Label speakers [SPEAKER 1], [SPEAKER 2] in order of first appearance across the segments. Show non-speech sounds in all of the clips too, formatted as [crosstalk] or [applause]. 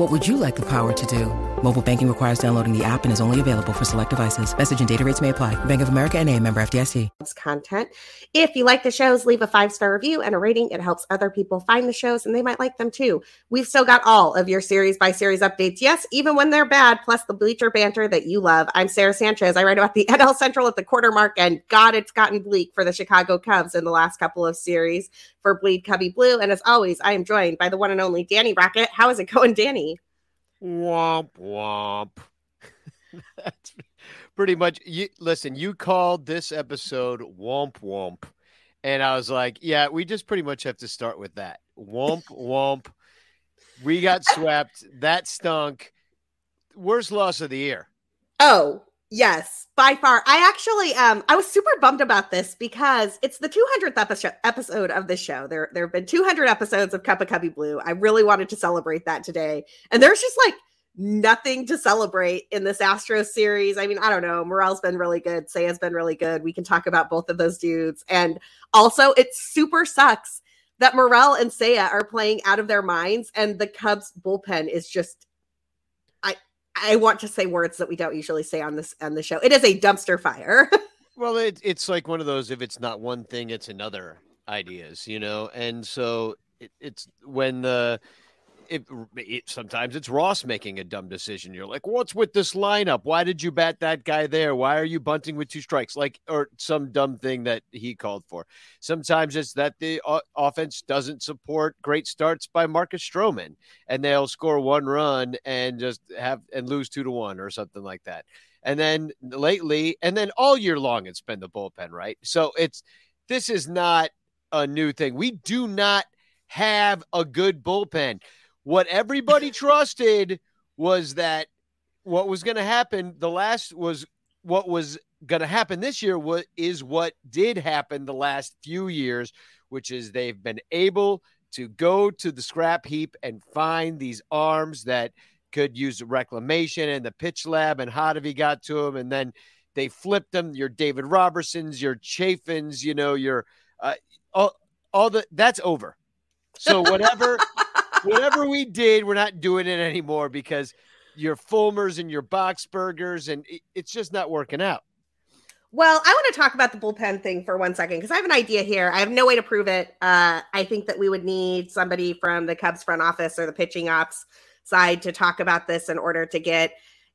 [SPEAKER 1] What would you like the power to do? Mobile banking requires downloading the app and is only available for select devices. Message and data rates may apply. Bank of America and a member FDIC.
[SPEAKER 2] Content. If you like the shows, leave a five-star review and a rating. It helps other people find the shows and they might like them too. We've still got all of your series by series updates. Yes, even when they're bad, plus the bleacher banter that you love. I'm Sara Sanchez. I write about the [laughs] NL Central at the quarter mark and God, it's gotten bleak for the Chicago Cubs in the last couple of series for Bleed Cubbie Blue. And as always, I am joined by the one and only Danny Brackett. How is it going, Danny?
[SPEAKER 3] Womp womp. [laughs] That's pretty much you listen, you called this episode womp womp. And I was like, yeah, we just pretty much have to start with that. Womp [laughs] womp. We got swept. That stunk. Worst loss of the year.
[SPEAKER 2] Oh, yes, by far. I actually um I was super bummed about this because it's the 200th episode episode of this show. There there have been 200 episodes of Cup of Cubby Blue. I really wanted to celebrate that today. And there's just like nothing to celebrate in this Astros series. I mean, I don't know. Morel's been really good. Seiya's been really good. We can talk about both of those dudes. And also, it super sucks that Morel and Seiya are playing out of their minds, and the Cubs bullpen is just. I want to say words that we don't usually say on this on the show. It is a dumpster fire. [laughs]
[SPEAKER 3] well, it, it's like one of those. If it's not one thing, it's another. Ideas, you know, and so it, it's when the it, it, sometimes it's Ross making a dumb decision. You're like, what's with this lineup? Why did you bat that guy there? Why are you bunting with two strikes? Like, or some dumb thing that he called for. Sometimes it's that the o- offense doesn't support great starts by Marcus Stroman, and they'll score one run and just have and lose two to one or something like that. And then lately, and then all year long, it's been the bullpen, right? So it's this is not a new thing. We do not have a good bullpen. What everybody [laughs] trusted was that what was going to happen the last was what was going to happen this year what is what did happen the last few years which is they've been able to go to the scrap heap and find these arms that could use reclamation and the pitch lab and Hottovy got to them and then they flipped them your David Robertsons your Chafins you know your uh, all, all the that's over. So whatever [laughs] whatever we did, we're not doing it anymore because your Fulmers and your Boxbergers, and it, it's just not working out.
[SPEAKER 2] Well, I want to talk about the bullpen thing for one second because I have an idea here. I have no way to prove it. Uh, I think that we would need somebody from the Cubs front office or the pitching ops side to talk about this in order to get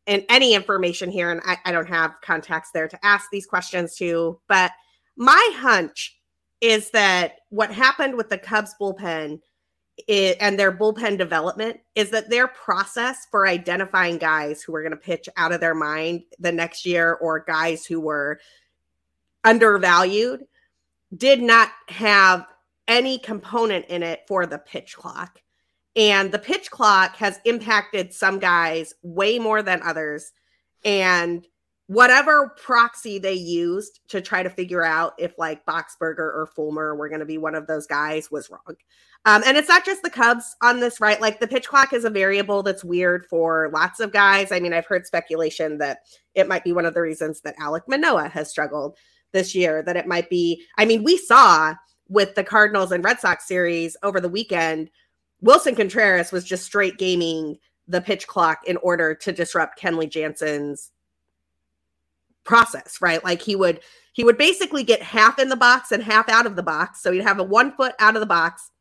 [SPEAKER 2] and any information here. And I, I don't have contacts there to ask these questions to. But my hunch is that what happened with the Cubs bullpen it, and their bullpen development is that their process for identifying guys who were going to pitch out of their mind the next year or guys who were undervalued did not have any component in it for the pitch clock. And the pitch clock has impacted some guys way more than others. And whatever proxy they used to try to figure out if like Boxberger or Fulmer were going to be one of those guys was wrong. Um, and it's not just the Cubs on this, right? Like the pitch clock is a variable that's weird for lots of guys. I mean, I've heard speculation that it might be one of the reasons that Alek Manoah has struggled this year, that it might be, I mean, we saw with the Cardinals and Red Sox series over the weekend, Willson Contreras was just straight gaming the pitch clock in order to disrupt Kenley Jansen's process, right? Like he would he would basically get half in the box and half out of the box. So he'd have a one foot out of the box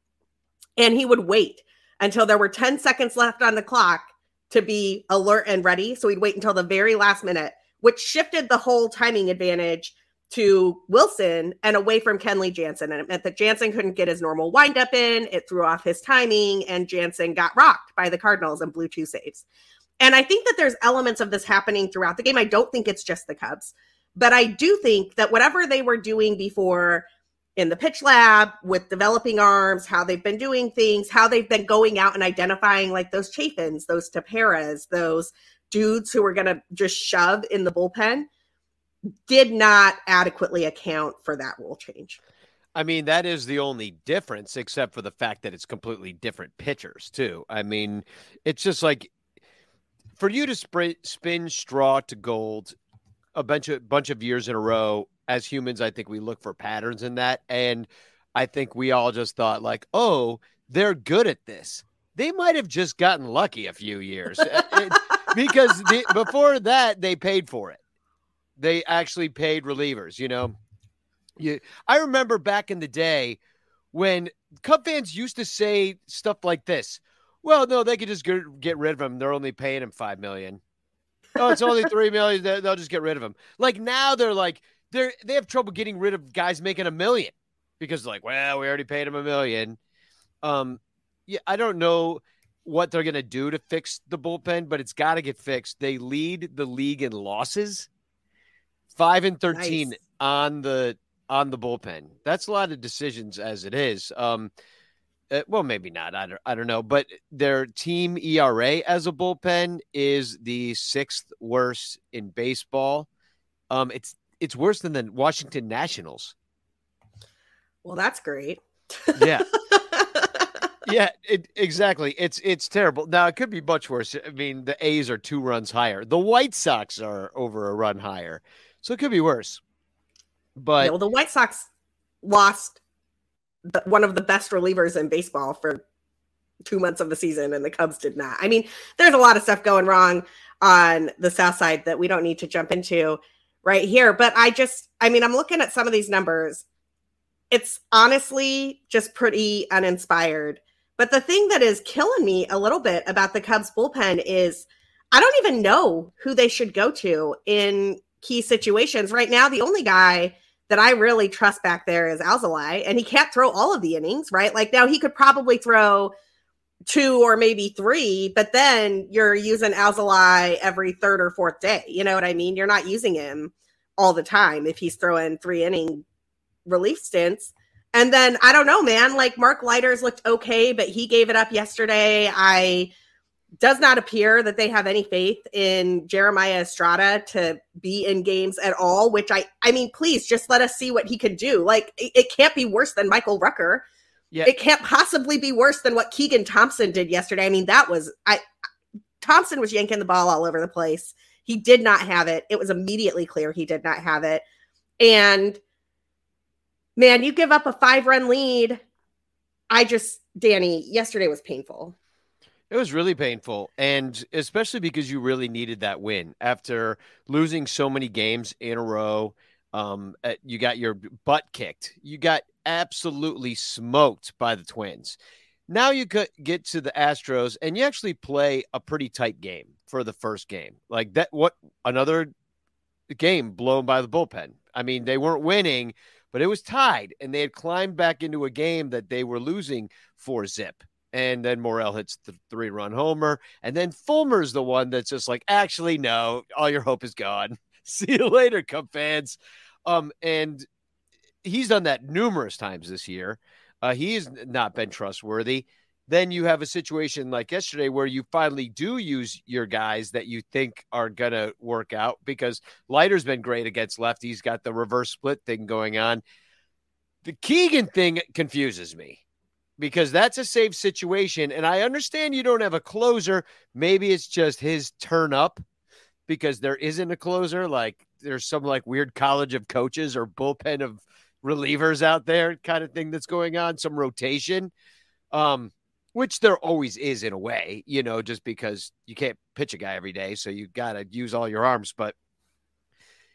[SPEAKER 2] and he would wait until there were 10 seconds left on the clock to be alert and ready. So he'd wait until the very last minute, which shifted the whole timing advantage to Willson and away from Kenley Jansen. And it meant that Jansen couldn't get his normal windup in. It threw off his timing, and Jansen got rocked by the Cardinals and blew two saves. And I think that there's elements of this happening throughout the game. I don't think it's just the Cubs, but I do think that whatever they were doing before in the pitch lab with developing arms, how they've been doing things, how they've been going out and identifying like those Chafins, those Tepera's, those dudes who were going to just shove in the bullpen did not adequately account for that rule change.
[SPEAKER 3] I mean, that is the only difference, except for the fact that it's completely different pitchers, too. I mean, it's just like for you to spin, spin straw to gold a bunch of bunch of years in a row as humans i think we look for patterns in that. And i think we all just thought like oh they're good at this. They might have just gotten lucky a few years. Uh, [laughs] because the, before that they paid for it. They actually paid relievers you know? You, i remember back in the day when cub fans used to say stuff like this well, no, they could just get, get rid of him. They're only paying him five million. Oh, it's only three million. They'll just get rid of him. Like now, they're like they're they have trouble getting rid of guys making a million because like, well, we already paid him a million. Um, yeah, I don't know what they're gonna do to fix the bullpen, but it's got to get fixed. They lead the league in losses, five and thirteen nice. on the on the bullpen. That's a lot of decisions as it is. Um, uh, well, maybe not. I don't, I don't know. But their team ERA as a bullpen is the sixth worst in baseball. Um, it's it's worse than the Washington Nationals.
[SPEAKER 2] Well, that's great.
[SPEAKER 3] yeah. [laughs] yeah, it, exactly. It's it's terrible. Now it could be much worse. I mean, the A's are two runs higher. The White Sox are over a run higher, so it could be worse. But
[SPEAKER 2] yeah, well, the White Sox lost one of the best relievers in baseball for two months of the season, and the Cubs did not. I mean, there's a lot of stuff going wrong on the South Side that we don't need to jump into right here. But I just, I mean, I'm looking at some of these numbers. It's honestly just pretty uninspired. But the thing that is killing me a little bit about the Cubs bullpen is I don't even know who they should go to in key situations. Right now, the only guy that I really trust back there is Alzolay, and he can't throw all of the innings, right? Like now he could probably throw two or maybe three, but then you're using Alzolay every third or fourth day. You know what I mean? You're not using him all the time if he's throwing three inning relief stints. And then I don't know, man. Like Mark Leiters looked okay, but he gave it up yesterday. I does not appear that they have any faith in Jeremiah Estrada to be in games at all, which I I mean, please just let us see what he can do. Like it, it can't be worse than Michael Rucker. Yeah. It can't possibly be worse than what Keegan Thompson did yesterday. I mean, that was I Thompson was yanking the ball all over the place. He did not have it. It was immediately clear he did not have it. And man, you give up a five run lead. I just, Danny, yesterday was painful.
[SPEAKER 3] It was really painful, and especially because you really needed that win after losing so many games in a row. Um, uh, you got your butt kicked. You got absolutely smoked by the Twins. Now you could get to the Astros, and you actually play a pretty tight game for the first game. Like that, what another game blown by the bullpen. I mean, they weren't winning, but it was tied, and they had climbed back into a game that they were losing for zip and then Morel hits the three run homer. And then Fulmer's the one that's just like, actually, no, all your hope is gone. [laughs] See you later, Cub fans. Um, and he's done that numerous times this year. Uh, he's not been trustworthy. Then you have a situation like yesterday where you finally do use your guys that you think are going to work out because Leiter's been great against lefties, got the reverse split thing going on. The Keegan thing confuses me because that's a safe situation. And I understand you don't have a closer. Maybe it's just his turn up because there isn't a closer. Like there's some like weird college of coaches or bullpen of relievers out there kind of thing that's going on, some rotation. Um, which there always is in a way, you know, just because you can't pitch a guy every day. So you got to use all your arms. But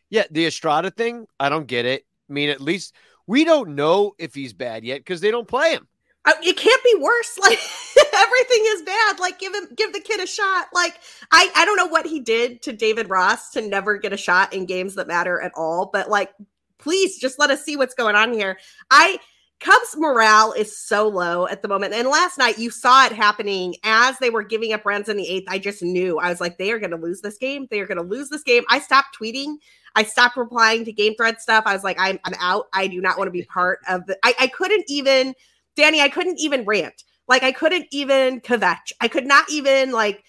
[SPEAKER 3] yeah, the Estrada thing, I don't get it. I mean, at least we don't know if he's bad yet because they don't play him
[SPEAKER 2] it can't be worse. [laughs] Like [laughs] everything is bad. Like give him, give the kid a shot. Like I, I don't know what he did to David Ross to never get a shot in games that matter at all. But like, please just let us see what's going on here. I Cubs morale is so low at the moment. And last night you saw it happening as they were giving up runs in the eighth. I just knew I was like, they are going to lose this game. They are going to lose this game. I stopped tweeting. I stopped replying to game thread stuff. I was like, I'm, I'm out. I do not want to be [laughs] part of the. I, I couldn't even, Danny, I couldn't even rant. Like I couldn't even kvetch. I could not even like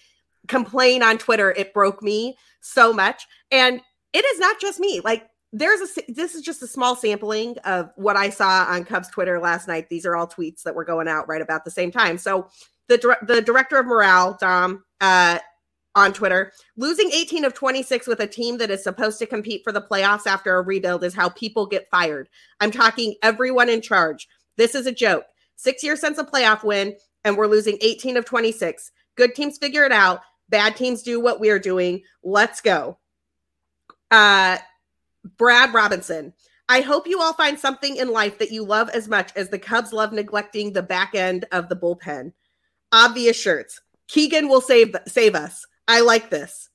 [SPEAKER 2] complain on Twitter. It broke me so much. And it is not just me. Like there's a this is just a small sampling of what I saw on Cubs Twitter last night. These are all tweets that were going out right about the same time. So the the director of morale, Dom, uh, on Twitter, losing 18 of 26 with a team that is supposed to compete for the playoffs after a rebuild is how people get fired. I'm talking everyone in charge. This is a joke. Six years since a playoff win, and we're losing 18 of 26. Good teams figure it out. Bad teams do what we're doing. Let's go. Uh, Brad Robinson. I hope you all find something in life that you love as much as the Cubs love neglecting the back end of the bullpen. Obvious shirts. Keegan will save save us. I like this.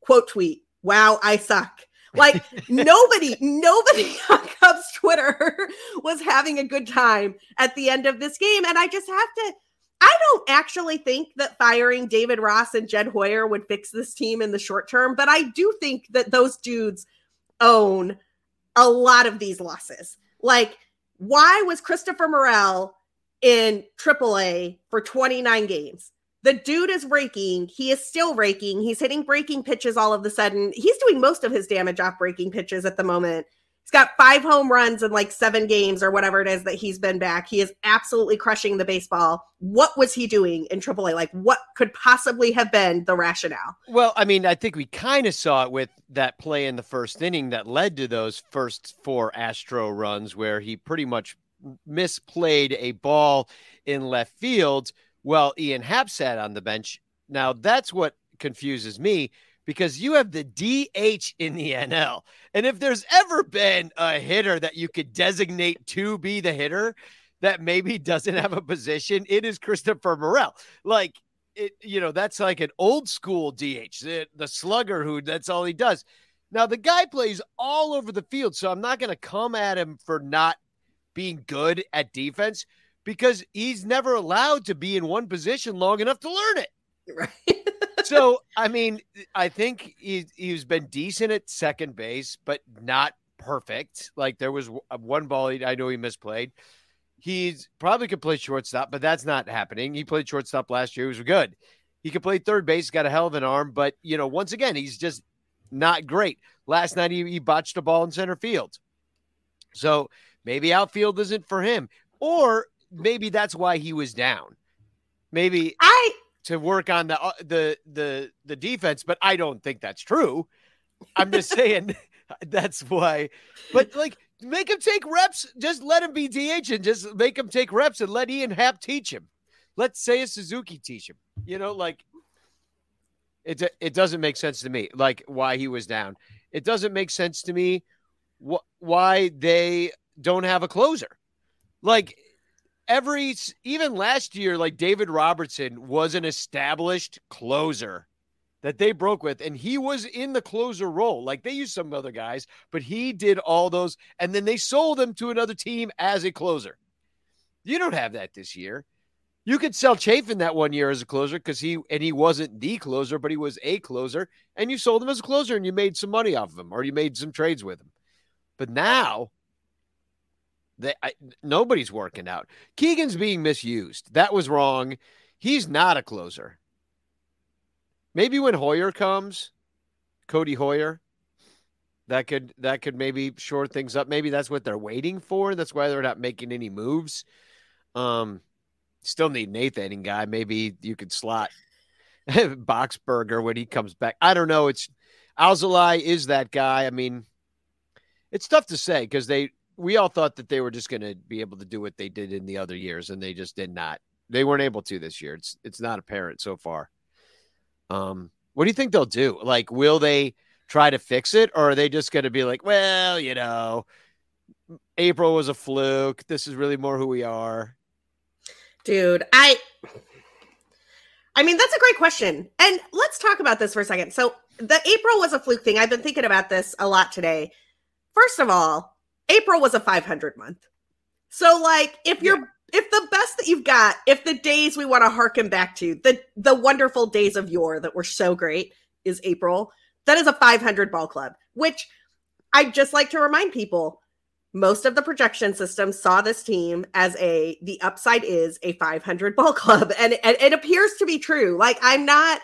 [SPEAKER 2] Quote tweet. Wow, I suck. Like [laughs] nobody, nobody [laughs] on Cubs Twitter was having a good time at the end of this game. And I just have to, I don't actually think that firing David Ross and Jed Hoyer would fix this team in the short term, but I do think that those dudes own a lot of these losses. Like, why was Christopher Morel in AAA for 29 games? The dude is raking. He is still raking. He's hitting breaking pitches all of a sudden. He's doing most of his damage off breaking pitches at the moment. He's got five home runs in like seven games or whatever it is that he's been back. He is absolutely crushing the baseball. What was he doing in AAA? Like, what could possibly have been the rationale?
[SPEAKER 3] Well, I mean, I think we kind of saw it with that play in the first inning that led to those first four Astro runs where he pretty much misplayed a ball in left field while Ian Happ sat on the bench. Now, that's what confuses me because you have the DH in the NL. And if there's ever been a hitter that you could designate to be the hitter that maybe doesn't have a position, it is Christopher Morel. Like, it, you know, that's like an old school DH, the, the slugger who that's all he does. Now, the guy plays all over the field, so I'm not going to come at him for not being good at defense because he's never allowed to be in one position long enough to learn it. [laughs] Right so I mean, I think he, he's been decent at second base, but not perfect. Like there was uh, one ball he, I know he misplayed. He's probably could play shortstop, but that's not happening. He played shortstop last year. He was good. He could play third base. Got a hell of an arm, but you know, once again, he's just not great. Last night he, he botched a ball in center field. So maybe outfield isn't for him, or maybe that's why he was down. Maybe
[SPEAKER 2] I
[SPEAKER 3] to work on the uh, the the the defense, but I don't think that's true. I'm just saying [laughs] that's why. But like, make him take reps. Just let him be DH and just make him take reps and let Ian Happ teach him. Let Seiya Suzuki teach him. You know, like it. It doesn't make sense to me. Like why he was down. It doesn't make sense to me. Wh- why they don't have a closer. Like every even last year, like David Robertson was an established closer that they broke with, and he was in the closer role. Like they used some other guys, but he did all those, and then they sold him to another team as a closer. You don't have that this year. You could sell Chafin that one year as a closer because he and he wasn't the closer, but he was a closer, and you sold him as a closer and you made some money off of him, or you made some trades with him. But now they, I, nobody's working out. Keegan's being misused. That was wrong. He's not a closer. Maybe when Heuer comes, Codi Heuer, that could that could maybe shore things up. Maybe that's what they're waiting for. That's why they're not making any moves. Um, still need an eighth inning guy. Maybe you could slot [laughs] Boxberger when he comes back. I don't know. It's Alzolay is that guy. I mean, it's tough to say because they we all thought that they were just going to be able to do what they did in the other years, and they just did not. They weren't able to this year. It's it's not apparent so far. Um, what do you think they'll do? Like, will they try to fix it, or are they just going to be like, well, you know, April was a fluke. This is really more who we are.
[SPEAKER 2] Dude, I I mean, that's a great question. And let's talk about this for a second. So, the April was a fluke thing. I've been thinking about this a lot today. First of all, April was a 500 month. So like if you're yeah. if the best that you've got, if the days we want to harken back to, the the wonderful days of yore that were so great is April, that is a 500 ball club, which I'd just like to remind people most of the projection systems saw this team as a the upside is a 500 ball club and, and it appears to be true like i'm not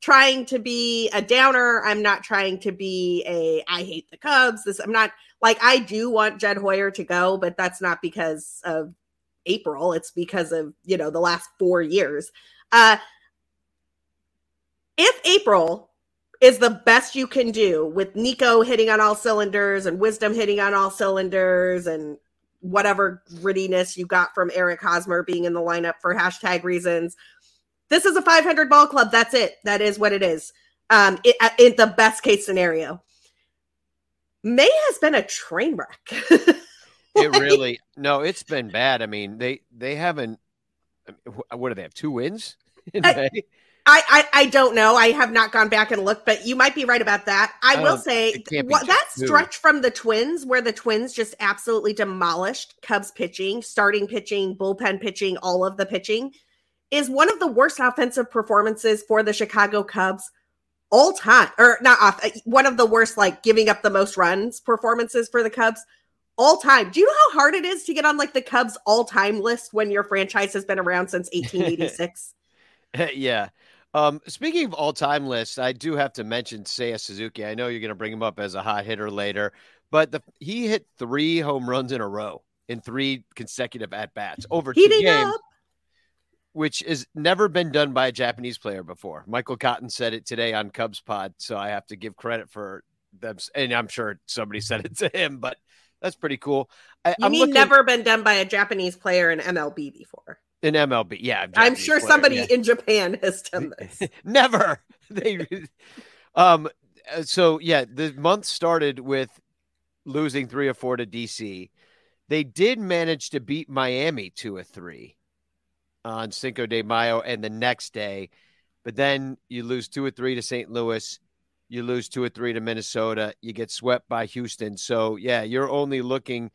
[SPEAKER 2] trying to be a downer i'm not trying to be a i hate the cubs this i'm not like I do want Jed Hoyer to go, but that's not because of April. It's because of, you know, the last four years. Uh if April is the best you can do with Nico hitting on all cylinders and wisdom hitting on all cylinders and whatever grittiness you got from Eric Hosmer being in the lineup for hashtag reasons. This is a 500 ball club. That's it. That is what it is. Um, in the best case scenario. May has been a train wreck. [laughs]
[SPEAKER 3] like, it really no, it's been bad. I mean, they they haven't. What do they have? Two wins [laughs] in I, May.
[SPEAKER 2] I, I, I don't know. I have not gone back and looked, but you might be right about that. I, I will oh, say what, that stretch from the Twins, where the Twins just absolutely demolished Cubs pitching, starting pitching, bullpen pitching, all of the pitching, is one of the worst offensive performances for the Chicago Cubs all time, or not off, uh, one of the worst, like giving up the most runs performances for the Cubs all time. Do you know how hard it is to get on like the Cubs all time list when your franchise has been around since [laughs] 1886? [laughs]
[SPEAKER 3] yeah. Um, speaking of all time lists, I do have to mention Seiya Suzuki. I know you're going to bring him up as a hot hitter later, but the, he hit three home runs in a row in three consecutive at bats over Heating two games. Up which has never been done by a Japanese player before. Michael Cotton said it today on Cubs Pod, so I have to give credit for them. And I'm sure somebody [laughs] said it to him, but that's pretty cool.
[SPEAKER 2] I, you
[SPEAKER 3] I'm
[SPEAKER 2] mean looking, never been done by a Japanese player in MLB before?
[SPEAKER 3] In MLB, yeah.
[SPEAKER 2] I'm sure player, somebody yeah. in Japan has done [laughs] this.
[SPEAKER 3] never. [laughs] They, um. So yeah, the month started with losing three or four to DC. They did manage to beat Miami two or three on Cinco de Mayo and the next day. But then you lose two or three to St. Louis. You lose two or three to Minnesota. You get swept by Houston. So, yeah, you're only looking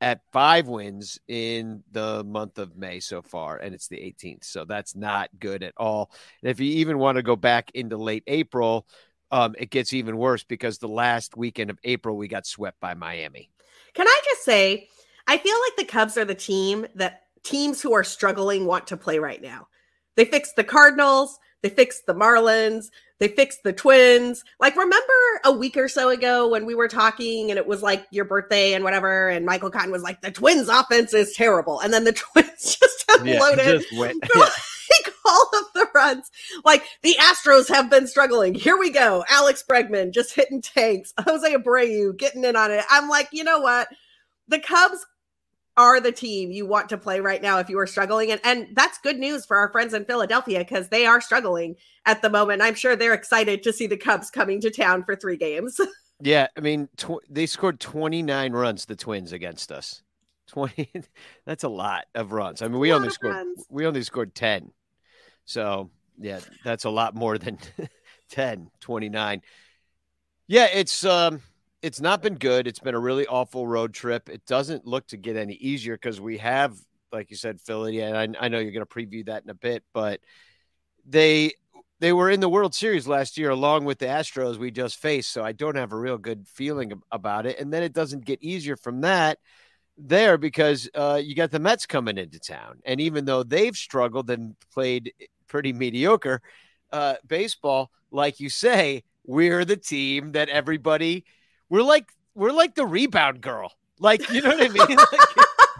[SPEAKER 3] at five wins in the month of May so far, and it's the 18th. So that's not good at all. And if you even want to go back into late April, um, it gets even worse because the last weekend of April, we got swept by Miami.
[SPEAKER 2] Can I just say, I feel like the Cubs are the team that teams who are struggling want to play right now. They fixed the Cardinals, they fixed the Marlins, they fixed the Twins. Like, remember a week or so ago when we were talking and it was like your birthday and whatever, and Michael Cotton was like, the Twins offense is terrible. And then the [laughs] Twins just unloaded. Yeah, just yeah. [laughs] like all of the runs. Like the Astros have been struggling. Here we go. Alex Bregman just hitting tanks. Jose Abreu getting in on it. I'm like, you know what? The Cubs are the team you want to play right now if you are struggling. And, and that's good news for our friends in Philadelphia because they are struggling at the moment. I'm sure they're excited to see the Cubs coming to town for three games. [laughs]
[SPEAKER 3] yeah. I mean, tw- they scored 29 runs, the Twins, against us. 20 [laughs] that's a lot of runs. I mean, we only scored runs. we only scored 10. So, yeah, that's a lot more than [laughs] 10, 29. Yeah, it's um it's not been good. It's been a really awful road trip. It doesn't look to get any easier because we have, like you said, Philly, and I, I know you're going to preview that in a bit, but they they were in the World Series last year along with the Astros we just faced, so I don't have a real good feeling about it. And then it doesn't get easier from that there because uh, you got the Mets coming into town, and even though they've struggled and played pretty mediocre uh, baseball, like you say, we're the team that everybody we're like we're like the rebound girl. Like, you know what I mean? [laughs]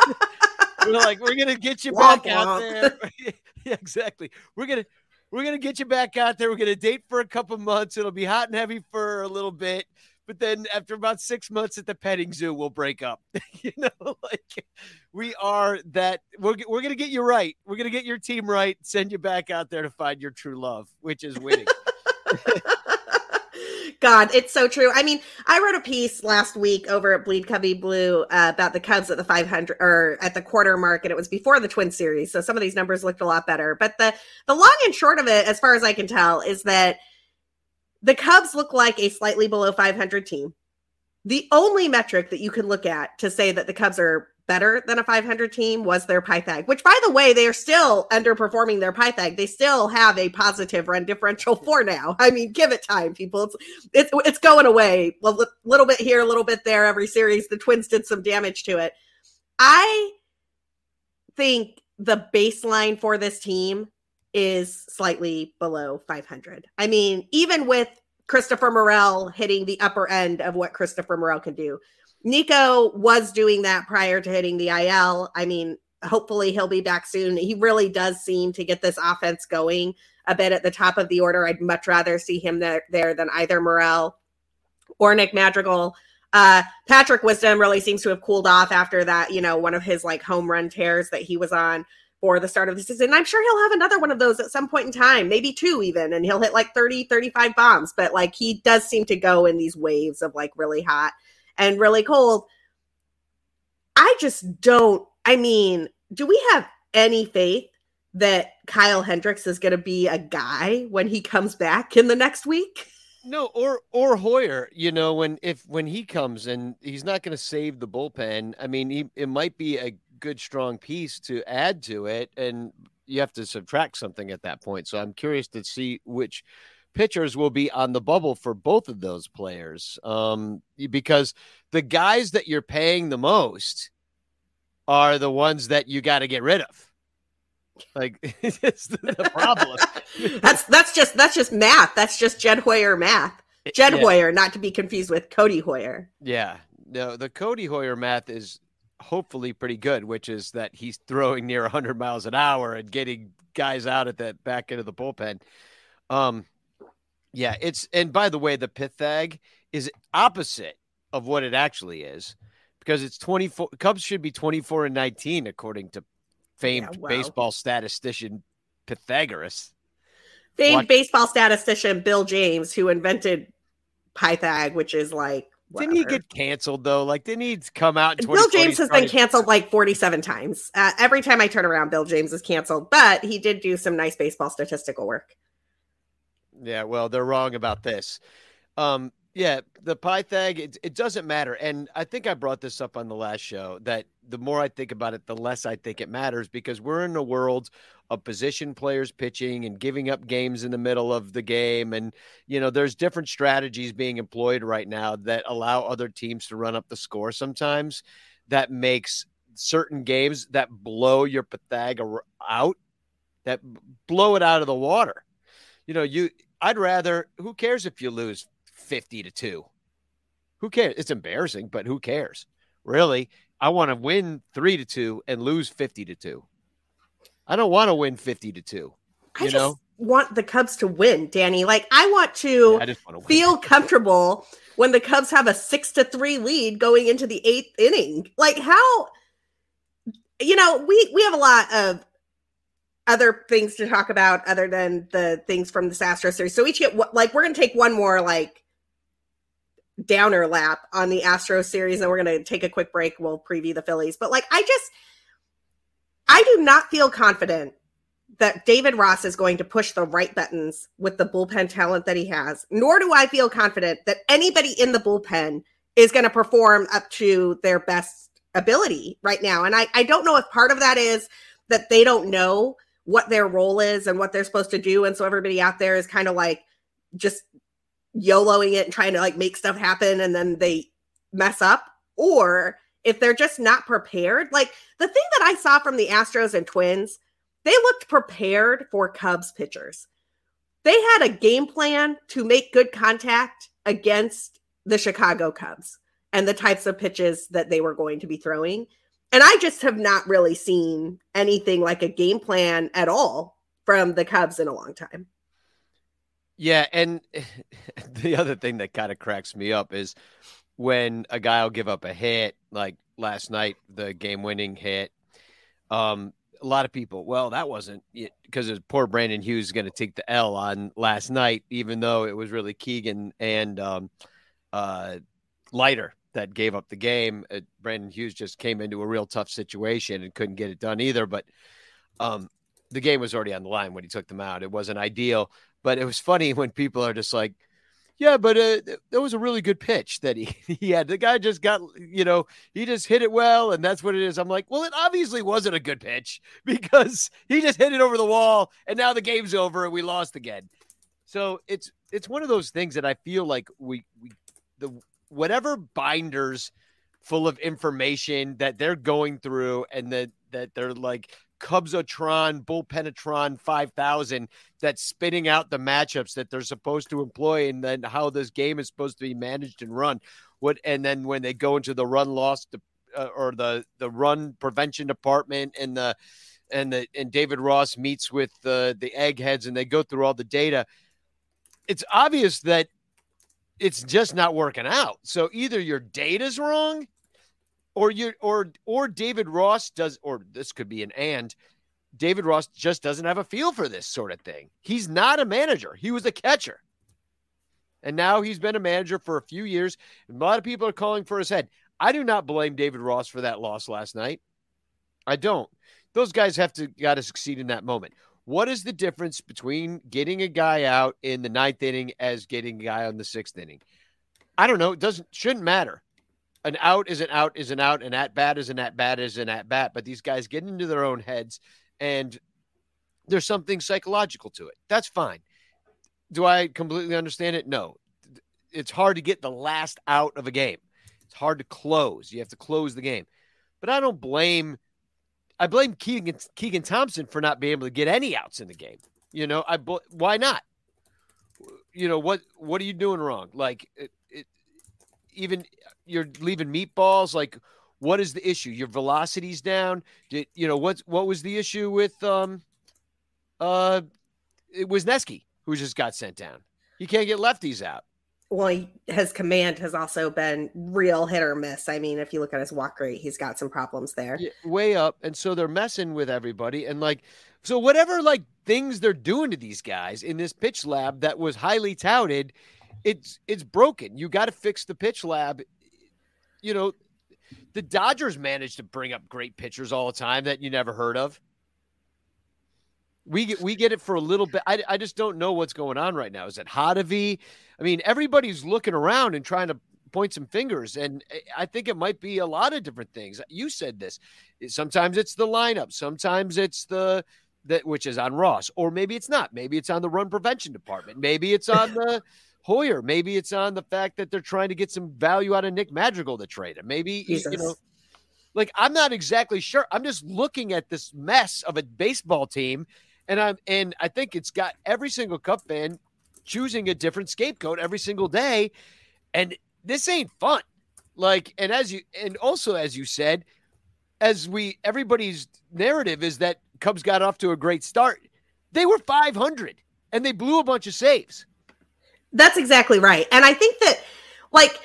[SPEAKER 3] Like, [laughs] we're like, we're gonna get you back out there. [laughs] yeah, exactly. We're gonna we're gonna get you back out there. We're gonna date for a couple months. It'll be hot and heavy for a little bit, but then after about six months at the petting zoo, we'll break up. you know, like we are that. We're we're gonna get you right. We're gonna get your team right. Send you back out there to find your true love, which is winning.
[SPEAKER 2] God, it's so true. I mean, I wrote a piece last week over at Bleed Cubbie Blue uh, about the Cubs at the 500 or at the quarter mark, and it was before the Twin Series, so some of these numbers looked a lot better. But the the long and short of it, as far as I can tell, is that the Cubs look like a slightly below 500 team. the only metric that you can look at to say that the Cubs are better than a 500 team was their Pythag, which by the way, they are still underperforming their Pythag. They still have a positive run differential for now. I mean, give it time, people. It's it's, it's going away a little bit here, a little bit there every series. The Twins did some damage to it. I think the baseline for this team is slightly below 500. I mean, even with Christopher Morel hitting the upper end of what Christopher Morel can do. Nico was doing that prior to hitting the IL. I mean, hopefully he'll be back soon. He really does seem to get this offense going a bit at the top of the order. I'd much rather see him there, there than either Morel or Nick Madrigal. Uh, Patrick Wisdom really seems to have cooled off after that, you know, one of his like home run tears that he was on for the start of the season. I'm sure he'll have another one of those at some point in time, maybe two even, and he'll hit like 30, 35 bombs. But like he does seem to go in these waves of like really hot and really cold. I just don't, I mean, do we have any faith that Kyle Hendricks is going to be a guy when he comes back in the next week?
[SPEAKER 3] No, or or Heuer, you know, when if when he comes and he's not going to save the bullpen. I mean, he, it might be a good strong piece to add to it and you have to subtract something at that point so i'm curious to see which pitchers will be on the bubble for both of those players um, because the guys that you're paying the most are the ones that you got to get rid of like [laughs] it's the problem [laughs]
[SPEAKER 2] that's that's just that's just math that's just jed hoyer math jed yeah. hoyer not to be confused with Codi Heuer.
[SPEAKER 3] yeah no the Codi Heuer math is hopefully pretty good, which is that he's throwing near 100 miles an hour and getting guys out at the back end of the bullpen. Um, yeah, it's and by the way, the Pythag is opposite of what it actually is because it's 24. Cubs should be 24 and 19 according to famed yeah, baseball statistician Pythagoras.
[SPEAKER 2] Famed Watch- baseball statistician Bill James, who invented Pythag, which is like
[SPEAKER 3] Whatever. Didn't he get canceled though? Like, didn't he come out?
[SPEAKER 2] Bill James has been canceled like 47 times. Uh, every time I turn around, Bill James is canceled, but he did do some nice baseball statistical work.
[SPEAKER 3] Yeah, well, they're wrong about this. Um, yeah, the Pythag, it, it doesn't matter. And I think I brought this up on the last show that the more I think about it, the less I think it matters because we're in a world of position players pitching and giving up games in the middle of the game. And, you know, there's different strategies being employed right now that allow other teams to run up the score sometimes that makes certain games that blow your Pythag out, that blow it out of the water. You know, you, I'd rather, who cares if you lose 50 to 2. Who cares? It's embarrassing, but who cares? Really, I want to win 3 to 2 and lose 50 to 2. I don't want to win 50 to 2. You
[SPEAKER 2] I
[SPEAKER 3] know?
[SPEAKER 2] just want the Cubs to win, Danny. Like I want to yeah, want to feel comfortable when the Cubs have a 6 to 3 lead going into the 8th inning. Like how you know, we we have a lot of other things to talk about other than the things from the Astro series. So each get like we're to take one more like downer lap on the Astro series, and we're to take a quick break. We'll preview the Phillies, but like I just, I do not feel confident that David Ross is going to push the right buttons with the bullpen talent that he has, nor do I feel confident that anybody in the bullpen is going to perform up to their best ability right now. And I, I don't know if part of that is that they don't know what their role is and what they're supposed to do. And so everybody out there is kind of like just YOLOing it and trying to like make stuff happen and then they mess up, or if they're just not prepared. Like the thing that I saw from the Astros and Twins, they looked prepared for Cubs pitchers. They had a game plan to make good contact against the Chicago Cubs and the types of pitches that they were going to be throwing. And I just have not really seen anything like a game plan at all from the Cubs in a long time.
[SPEAKER 3] Yeah, and [laughs] the other thing that kind of cracks me up is when a guy will give up a hit, like last night, the game-winning hit. Um, a lot of people, well, that wasn't because it was poor Brandon Hughes going to take the L on last night, even though it was really Keegan and um, uh, Leiter that gave up the game. Uh, Brandon Hughes just came into a real tough situation and couldn't get it done either. But um, the game was already on the line when he took them out. It wasn't ideal, but it was funny [laughs] when people are just like, Yeah, but uh, that was a really good pitch that he, [laughs] he had. The guy just got, you know, he just hit it well, and that's what it is. I'm like, well, it obviously wasn't a good pitch [laughs] because he just hit it over the wall, and now the game's over and we lost again. So it's it's one of those things that I feel like we we the whatever binders full of information that they're going through and that that they're like Cubsotron, Bullpenatron 5000 that's spitting out the matchups that they're supposed to employ and then how this game is supposed to be managed and run. What and then when they go into the run loss uh, or the the run prevention department and the and the and David Ross meets with the the eggheads and they go through all the data. It's obvious that it's just not working out. So either your data's wrong or you or or David Ross does or this could be an and David Ross just doesn't have a feel for this sort of thing. He's not a manager. He was a catcher. And now he's been a manager for a few years. And a lot of people are calling for his head. I do not blame David Ross for that loss last night. I don't. Those guys have to got to succeed in that moment. What is the difference between getting a guy out in the ninth inning as getting a guy on the sixth inning? I don't know. It doesn't shouldn't matter an out is an out is an out, and at bat is an at bat is an at bat. But these guys get into their own heads, and there's something psychological to it. That's fine. Do I completely understand it? No. It's hard to get the last out of a game. It's hard to close. You have to close the game. But I don't blame. I blame Keegan, Keegan Thompson for not being able to get any outs in the game. You know, I why not? You know what? What are you doing wrong? Like it, it, even you're leaving meatballs like what is the issue your velocity's down Did, you know what what was the issue with um uh it was Neski who just got sent down he can't get lefties out
[SPEAKER 2] well he, his command has also been real hit or miss i mean if you look at his walk rate he's got some problems there
[SPEAKER 3] yeah, way up and so they're messing with everybody and like so whatever like things they're doing to these guys in this pitch lab that was highly touted it's it's broken. You got to fix the pitch lab. You know, the Dodgers managed to bring up great pitchers all the time that you never heard of. We get we get it for a little bit. I, I just don't know what's going on right now. Is it Hottovy? I mean, everybody's looking around and trying to point some fingers, and eh, I think it might be a lot of different things. You said this. Eh, sometimes it's the lineup. Sometimes it's the that which is on Ross, or maybe it's not. Maybe it's on the run prevention department. Maybe it's on the [laughs] Hoyer. Maybe it's on the fact that they're trying to get some value out of Nick Madrigal to trade him. Maybe Jesus. you know, like I'm not exactly sure. I'm just looking at this mess of a baseball team, and I'm and I think it's got every single Cup fan choosing a different scapegoat every single day, and this ain't fun. Like, and as you and also as you said, as we everybody's narrative is that Cubs got off to a great start. They were 500 and they blew a bunch of saves.
[SPEAKER 2] That's exactly right. And I think that, like,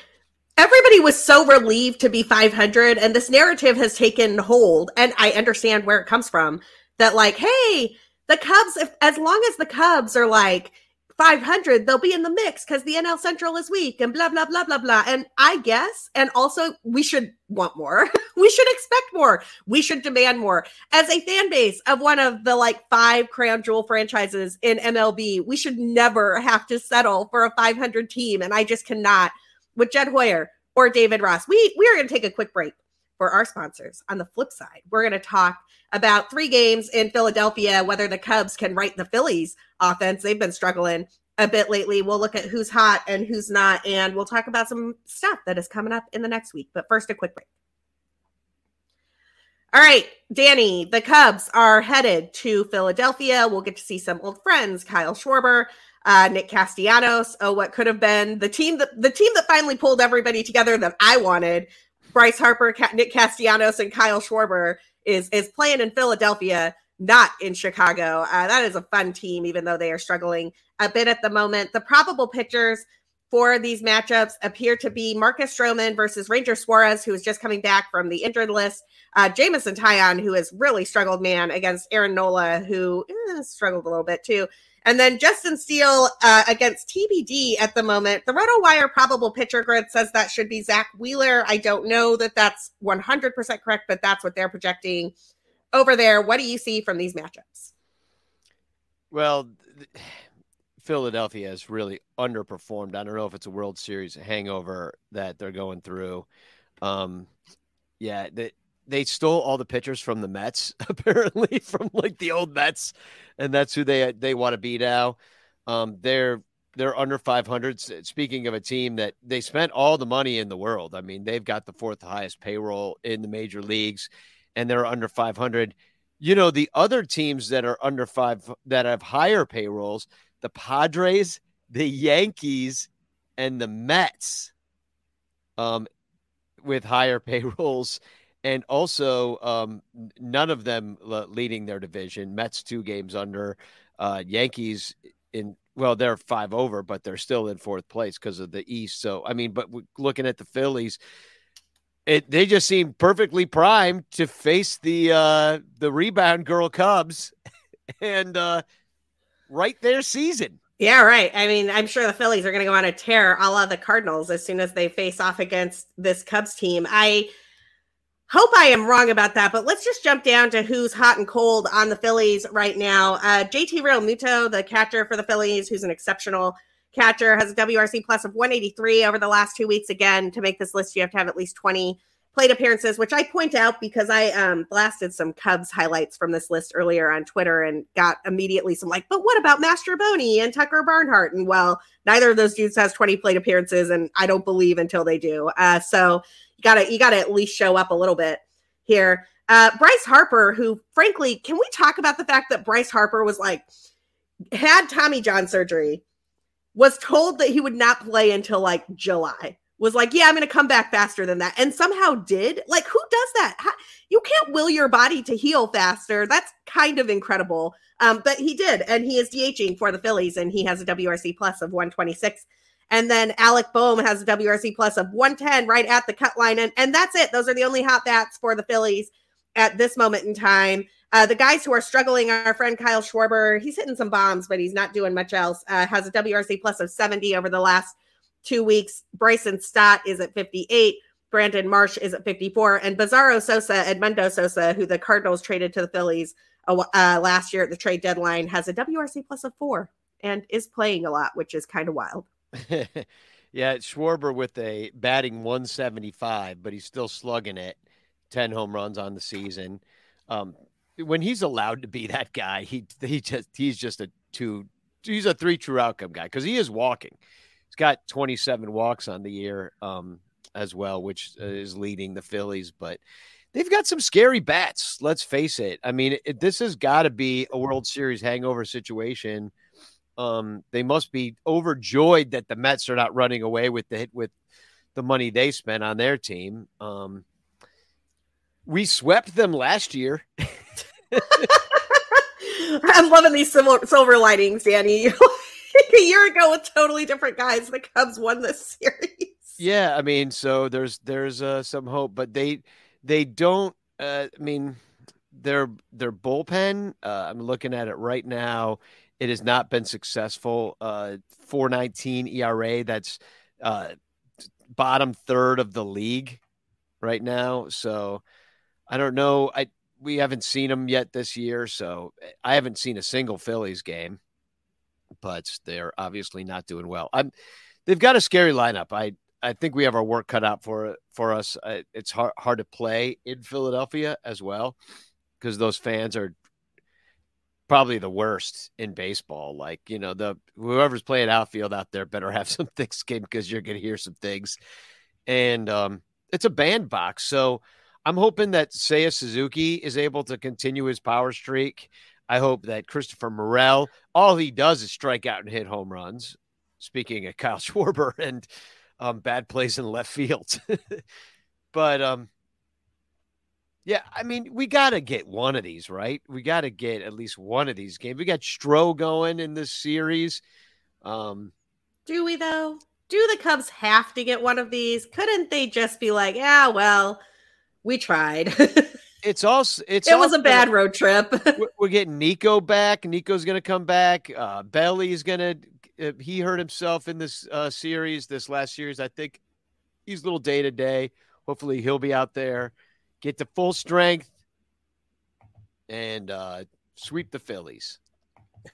[SPEAKER 2] everybody was so relieved to be 500, and this narrative has taken hold. And I understand where it comes from that, like, hey, the Cubs, if, as long as the Cubs are like, 500, they'll be in the mix because the NL Central is weak and blah, blah, blah, blah, blah. And I guess, and also we should want more. [laughs] we should expect more. We should demand more. As a fan base of one of the like five crown jewel franchises in MLB, we should never have to settle for a 500 team. And I just cannot with Jed Hoyer or David Ross. We, we are going to take a quick break for our sponsors. On the flip side, we're going to talk about three games in Philadelphia, whether the Cubs can right the Phillies offense. They've been struggling a bit lately. We'll look at who's hot and who's not, and we'll talk about some stuff that is coming up in the next week. But first, a quick break. All right, Danny, the Cubs are headed to Philadelphia. We'll get to see some old friends, Kyle Schwarber, uh, Nick Castellanos. Oh, what could have been the team that the team that finally pulled everybody together that I wanted Bryce Harper, Nick Castellanos, and Kyle Schwarber is is playing in Philadelphia, not in Chicago. Uh, that is a fun team, even though they are struggling a bit at the moment. The probable pitchers for these matchups appear to be Marcus Stroman versus Ranger Suarez, who is just coming back from the injured list. Uh, Jameson Taillon, who has really struggled, man, against Aaron Nola, who eh, struggled a little bit too. And then Justin Steele uh, against TBD at the moment. The RotoWire probable pitcher grid says that should be Zack Wheeler. I don't know that that's 100% correct, but that's what they're projecting over there. What do you see from these matchups?
[SPEAKER 3] Well, [sighs] Philadelphia has really underperformed. I don't know if it's a World Series hangover that they're going through. Um, yeah, they they stole all the pitchers from the Mets [laughs] apparently from like the old Mets, and that's who they they want to be now. Um, they're they're under 500. Speaking of a team that they spent all the money in the world, I mean they've got the fourth highest payroll in the major leagues, and they're under 500. You know the other teams that are under five that have higher payrolls the Padres, the Yankees, and the Mets um, with higher [laughs] payrolls. And also, um, none of them leading their division. Mets two games under, uh, Yankees in well, they're five over, but they're still in fourth place because of the East. So, I mean, but looking at the Phillies, it they just seem perfectly primed to face the uh, the rebound girl Cubs, [laughs] and uh, right their season.
[SPEAKER 2] Yeah, right. I mean, I'm sure the Phillies are going to go on a tear a la the Cardinals as soon as they face off against this Cubs team. I hope I am wrong about that, but let's just jump down to who's hot and cold on the Phillies right now. Uh, JT Realmuto, the catcher for the Phillies, who's an exceptional catcher, has a WRC plus of 183 over the last two weeks. Again, to make this list, you have to have at least 20 plate appearances, which I point out because I um, blasted some Cubs highlights from this list earlier on Twitter and got immediately some like, but what about Mastrobuoni and Tucker Barnhart? And well, neither of those dudes has 20 plate appearances, and I don't believe until they do. Uh, so you gotta you gotta at least show up a little bit here. Uh, Bryce Harper, who frankly, can we talk about the fact that Bryce Harper was like had Tommy John surgery, was told that he would not play until like July was like, yeah, I'm going to come back faster than that, and somehow did. Like, who does that? How, you can't will your body to heal faster. That's kind of incredible. Um, but he did, and he is DHing for the Phillies, and he has a WRC plus of 126. And then Alec Bohm has a WRC plus of 110 right at the cut line. And, and that's it. Those are the only hot bats for the Phillies at this moment in time. Uh, the guys who are struggling, our friend Kyle Schwarber, he's hitting some bombs, but he's not doing much else. Uh, has a WRC plus of 70 over the last two weeks. Bryson Stott is at 58. Brandon Marsh is at 54. And Bizarro Sosa, Edmundo Sosa, who the Cardinals traded to the Phillies uh, uh last year at the trade deadline, has a WRC plus of four and is playing a lot, which is kind of wild. [laughs]
[SPEAKER 3] yeah, Schwarber with a batting 175, but he's still slugging it. 10 home runs on the season. Um, when he's allowed to be that guy, he he just he's just a two he's a three true outcome guy because he is walking got 27 walks on the year um, as well, which uh, is leading the Phillies. But they've got some scary bats. Let's face it. I mean, it, this has got to be a World Series hangover situation. Um, they must be overjoyed that the Mets are not running away with the with the money they spent on their team. Um, we swept them last year. [laughs] [laughs]
[SPEAKER 2] I'm loving these silver, silver linings, Danny. [laughs] [laughs] a year ago with totally different guys. The Cubs won this series.
[SPEAKER 3] Yeah, I mean, so there's there's uh, some hope, but they they don't. Uh, I mean, their their bullpen. Uh, I'm looking at it right now. It has not been successful. Uh, 419 ERA. That's uh, bottom third of the league right now. So I don't know. I we haven't seen them yet this year, so I haven't seen a single Phillies game but they're obviously not doing well. I'm, they've got a scary lineup. I I think we have our work cut out for for us. It's hard hard to play in Philadelphia as well because those fans are probably the worst in baseball. Like you know, the whoever's playing outfield out there better have [laughs] some thick skin because you're going to hear some things. And um, it's a bandbox, so I'm hoping that Seiya Suzuki is able to continue his power streak. I hope that Christopher Morel, all he does is strike out and hit home runs. Speaking of Kyle [laughs] Schwarber and um, bad plays in left field. [laughs] but um, yeah, I mean, we got to get one of these, right? We got to get at least one of these games. We got Stro going in this series. Um,
[SPEAKER 2] Do we, though? Do the Cubs have to get one of these? Couldn't they just be like, yeah, well, we tried? [laughs]
[SPEAKER 3] it's also it's
[SPEAKER 2] it was a bad road trip. [laughs]
[SPEAKER 3] we're, getting Nico back. Nico's going to come back. Uh, Belly's going to. Uh, he hurt himself in this uh, series, this last series. I think he's a little day to day. Hopefully, he'll be out there, get to full strength, and uh, sweep the Phillies.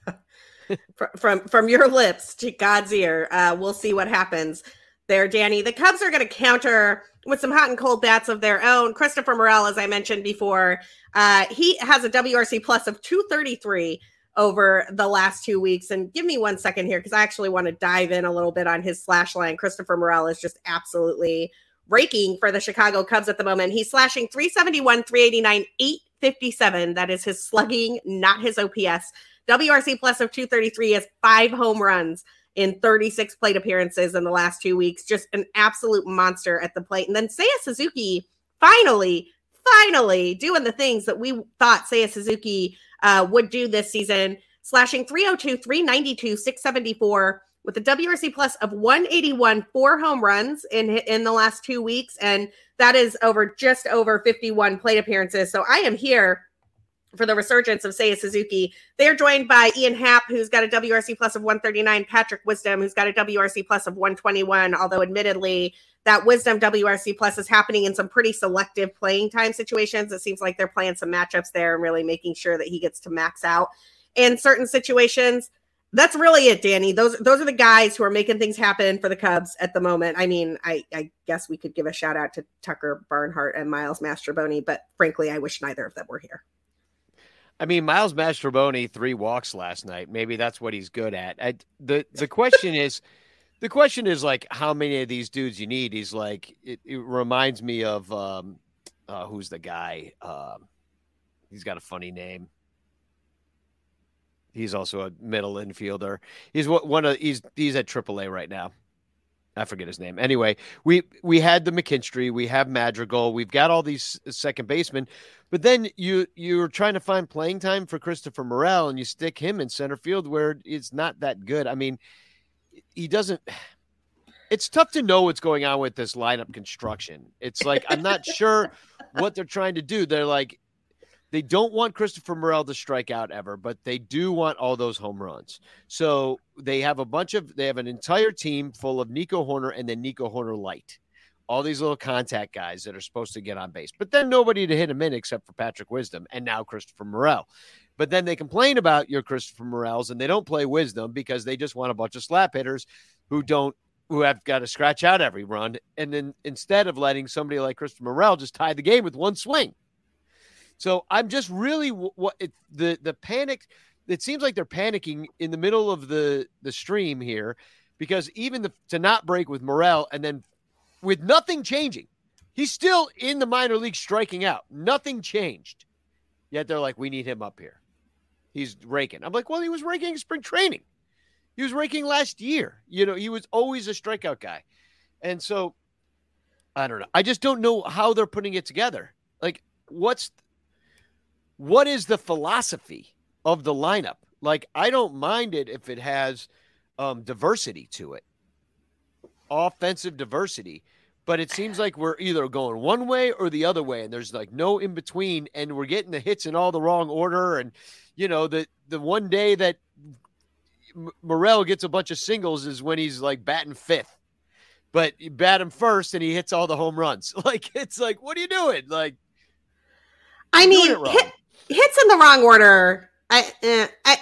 [SPEAKER 3] [laughs]
[SPEAKER 2] from from your lips to God's ear. Uh, we'll see what happens there, Danny. The Cubs are going to counter with some hot and cold bats of their own. Christopher Morel, as I mentioned before, uh, he has a WRC plus of 233 over the last two weeks. And give me one second here because I actually want to dive in a little bit on his slash line. Christopher Morel is just absolutely raking for the Chicago Cubs at the moment. He's slashing 371, 389, 857. That is his slugging, not his OPS. WRC plus of 233 has five home runs in 36 plate appearances in the last two weeks. Just an absolute monster at the plate. And then Seiya Suzuki finally, finally doing the things that we thought Seiya Suzuki uh, would do this season, slashing 302, 392, 674 with a WRC plus of 181, four home runs in in the last two weeks, and that is over just over 51 plate appearances. So I am here for the resurgence of Seiya Suzuki. They are joined by Ian Happ, who's got a WRC plus of 139, Patrick Wisdom, who's got a WRC plus of 121, although admittedly that Wisdom WRC plus is happening in some pretty selective playing time situations. It seems like they're playing some matchups there and really making sure that he gets to max out in certain situations. That's really it, Danny. Those those are the guys who are making things happen for the Cubs at the moment. I mean, I, I guess we could give a shout out to Tucker Barnhart and Miles Mastrobuoni, but frankly, I wish neither of them were here.
[SPEAKER 3] I mean, Miles Mastrobuoni three walks last night. Maybe that's what he's good at. I, the The question [laughs] is, the question is like how many of these dudes you need. He's like, it, it reminds me of um, uh, who's the guy? Um, he's got a funny name. He's also a middle infielder. He's one of he's he's at AAA right now. I forget his name. Anyway, we we had the McKinstry, we have Madrigal, we've got all these second basemen, but then you you're trying to find playing time for Christopher Morel, and you stick him in center field where it's not that good. I mean, he doesn't. It's tough to know what's going on with this lineup construction. It's like I'm not sure what they're trying to do. They're like they don't want Christopher Morel to strike out ever, but they do want all those home runs. So they have a bunch of they have an entire team full of Nico Hoerner and then Nico Hoerner light. All these little contact guys that are supposed to get on base, but then nobody to hit them in except for Patrick Wisdom and now Christopher Morel. But then they complain about your Christopher Morels and they don't play Wisdom because they just want a bunch of slap hitters who don't who have got to scratch out every run. And then instead of letting somebody like Christopher Morel just tie the game with one swing. So I'm just really what it, the the panic. It seems like they're panicking in the middle of the the stream here, because even the, to not break with Morel and then with nothing changing, he's still in the minor league striking out. Nothing changed. Yet they're like, we need him up here. He's raking. I'm like, well, he was raking spring training. He was raking last year. You know, he was always a strikeout guy. And so I don't know. I just don't know how they're putting it together. Like, what's what is the philosophy of the lineup? Like, I don't mind it if it has um, diversity to it, offensive diversity. But it seems like we're either going one way or the other way, and there's like no in between, and we're getting the hits in all the wrong order. And you know, the the one day that Morel gets a bunch of singles is when he's like batting fifth, but you bat him first and he hits all the home runs. [laughs] Like it's like, what are you doing? Like,
[SPEAKER 2] I mean, hit, hits in the wrong order. I, eh, I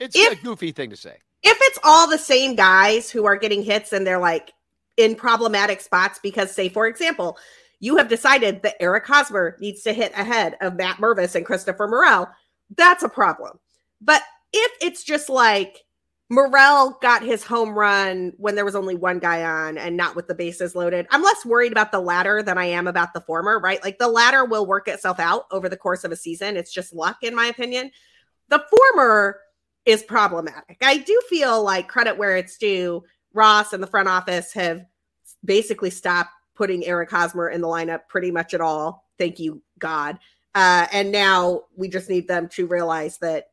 [SPEAKER 3] it's if, a goofy thing to say.
[SPEAKER 2] If it's all the same guys who are getting hits and they're like in problematic spots because, say, for example, you have decided that Eric Hosmer needs to hit ahead of Matt Mervis and Christopher Morel, that's a problem. But if it's just like Morel got his home run when there was only one guy on and not with the bases loaded. I'm less worried about the latter than I am about the former, right? Like the latter will work itself out over the course of a season. It's just luck, in my opinion. The former is problematic. I do feel like credit where it's due. Ross and the front office have basically stopped putting Eric Hosmer in the lineup pretty much at all. Thank you, God. Uh, and now we just need them to realize that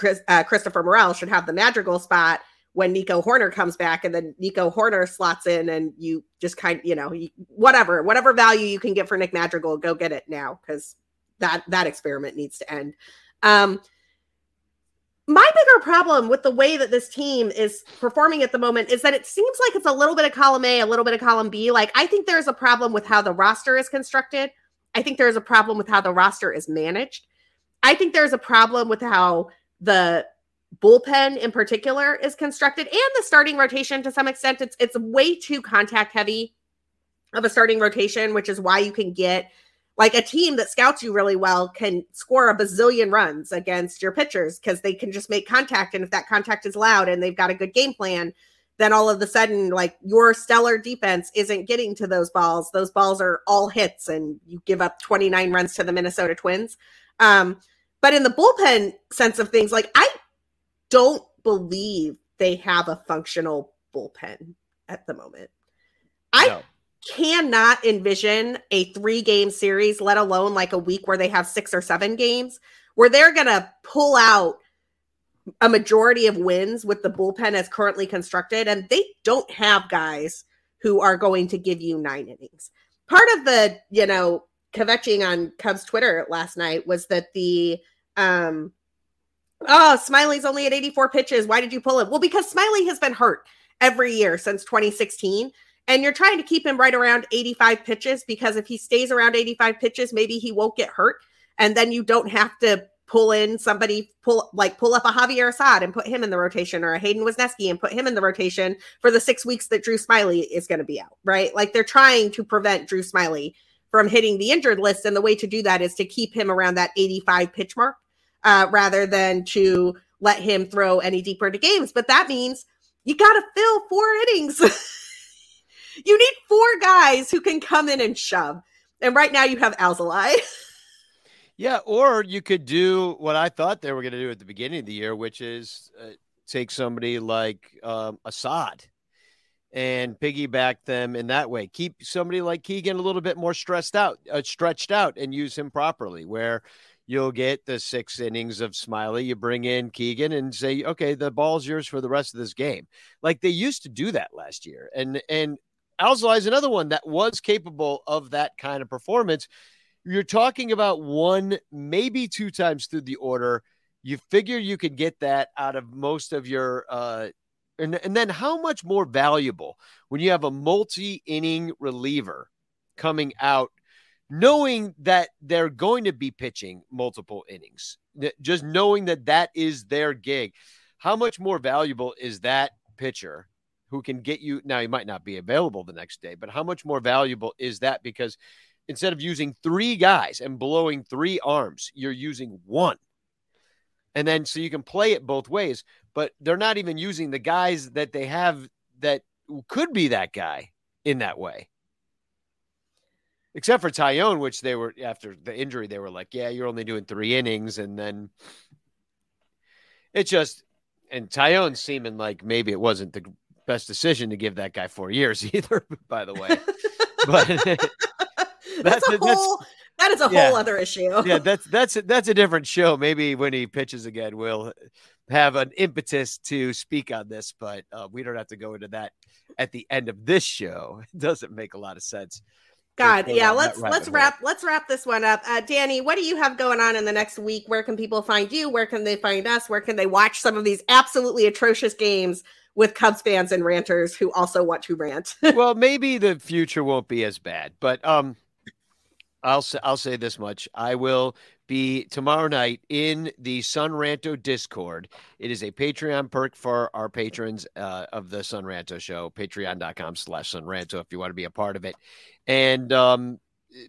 [SPEAKER 2] Chris, uh, Christopher Morel should have the Madrigal spot when Nico Hoerner comes back, and then Nico Hoerner slots in, and you just kind of, you know, whatever, whatever value you can get for Nick Madrigal, go get it now because that that experiment needs to end. Um, my bigger problem with the way that this team is performing at the moment is that it seems like it's a little bit of column A, a little bit of column B. Like I think there's a problem with how the roster is constructed. I think there's a problem with how the roster is managed. I think there's a problem with how the bullpen in particular is constructed and the starting rotation to some extent it's it's way too contact heavy of a starting rotation which is why you can get like a team that scouts you really well can score a bazillion runs against your pitchers because they can just make contact and if that contact is loud and they've got a good game plan then all of a sudden like your stellar defense isn't getting to those balls. Those balls are all hits and you give up 29 runs to the minnesota twins. Um, but in the bullpen sense of things like i don't believe they have a functional bullpen at the moment i no. cannot envision a three game series let alone like a week where they have six or seven games where they're gonna pull out a majority of wins with the bullpen as currently constructed, and they don't have guys who are going to give you nine innings. Part of the, you know, kvetching on Cubs Twitter last night was that the um oh, Smyly's only at 84 pitches. Why did you pull him? Well, because Smyly has been hurt every year since 2016. And you're trying to keep him right around 85 pitches because if he stays around 85 pitches, maybe he won't get hurt. And then you don't have to pull in somebody, pull like pull up a Javier Assad and put him in the rotation, or a Hayden Wesneski and put him in the rotation for the six weeks that Drew Smyly is going to be out, right? Like they're trying to prevent Drew Smyly from hitting the injured list, and the way to do that is to keep him around that 85 pitch mark, uh, rather than to let him throw any deeper into games. But that means you got to fill four innings. [laughs] you need four guys who can come in and shove. And right now you have Alzolay. [laughs]
[SPEAKER 3] Yeah, or you could do what I thought they were going to do at the beginning of the year, which is uh, take somebody like um, Assad and piggyback them in that way. Keep somebody like Keegan a little bit more stressed out, uh, stretched out, and use him properly. Where you'll get the six innings of Smyly. you bring in Keegan and say, okay, the ball's yours for the rest of this game. Like they used to do that last year, and and Alzolay is another one that was capable of that kind of performance you're talking about one, maybe two times through the order. You figure you could get that out of most of your uh and, and then how much more valuable when you have a multi-inning reliever coming out knowing that they're going to be pitching multiple innings just knowing that that is their gig how much more valuable is that pitcher who can get you now he might not be available the next day but how much more valuable is that because instead of using three guys and blowing three arms, you're using one. And then so you can play it both ways, but they're not even using the guys that they have that could be that guy in that way. Except for Taillon, which they were after the injury, they were like, yeah, you're only doing three innings. And then it just, and Taillon seeming like maybe it wasn't the best decision to give that guy four years [laughs] either, by the way. [laughs] but [laughs]
[SPEAKER 2] that's, a whole. That's, that is a yeah, whole other issue.
[SPEAKER 3] yeah, that's that's that's a different show. Maybe when he pitches again, we'll have an impetus to speak on this, but uh, we don't have to go into that at the end of this show. [laughs] It doesn't make a lot of sense.
[SPEAKER 2] God, yeah. Let's let's wrap let's wrap this one up. Uh, Danny, what do you have going on in the next week? Where can people find you? Where can they find us? Where can they watch some of these absolutely atrocious games with Cubs fans and ranters who also want to rant? [laughs]
[SPEAKER 3] well, maybe the future won't be as bad, but um, I'll say, I'll say this much. I will be tomorrow night in the Sun Ranto Discord. It is a Patreon perk for our patrons uh, of the Sun Ranto show, patreon.com slash Sun Ranto if you want to be a part of it. And um,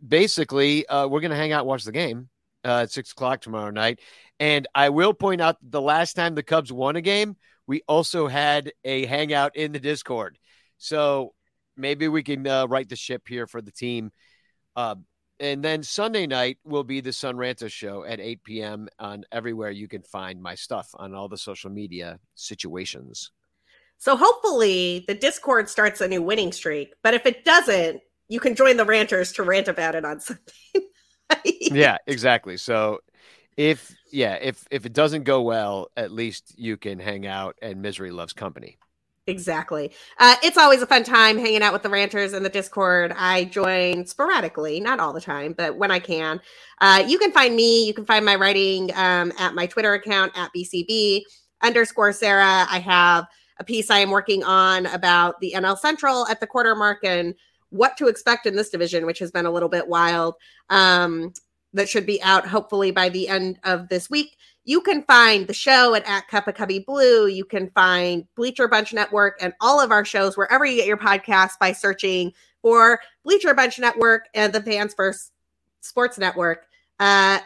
[SPEAKER 3] basically, uh, we're going to hang out watch the game uh, at six o'clock tomorrow night. And I will point out the last time the Cubs won a game, we also had a hangout in the Discord. So maybe we can uh, right the ship here for the team. And then Sunday night will be the Sun Ranto show at 8 p.m. on everywhere you can find my stuff on all the social media situations.
[SPEAKER 2] So hopefully the Discord starts a new winning streak. But if it doesn't, you can join the ranters to rant about it on [laughs] Sunday.
[SPEAKER 3] yeah, exactly. So if yeah, if if it doesn't go well, at least you can hang out and misery loves company.
[SPEAKER 2] Exactly. Uh, it's always a fun time hanging out with the ranters in the Discord. I join sporadically, not all the time, but when I can. Uh, you can find me, you can find my writing um, at my Twitter account at BCB underscore Sara. I have a piece I am working on about the NL Central at the quarter mark and what to expect in this division, which has been a little bit wild. Um, that should be out hopefully by the end of this week. You can find the show at, at Cup of Cubby Blue. You can find Bleacher Bunch Network and all of our shows wherever you get your podcasts by searching for Bleacher Bunch Network and the Fans First Sports Network. Uh,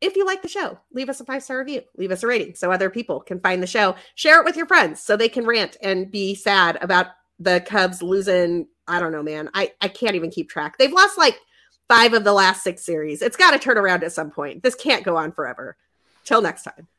[SPEAKER 2] if you like the show, leave us a five star review, leave us a rating so other people can find the show. Share it with your friends so they can rant and be sad about the Cubs losing. I don't know, man. I, I can't even keep track. They've lost like five of the last six series. It's got to turn around at some point. This can't go on forever. Till next time.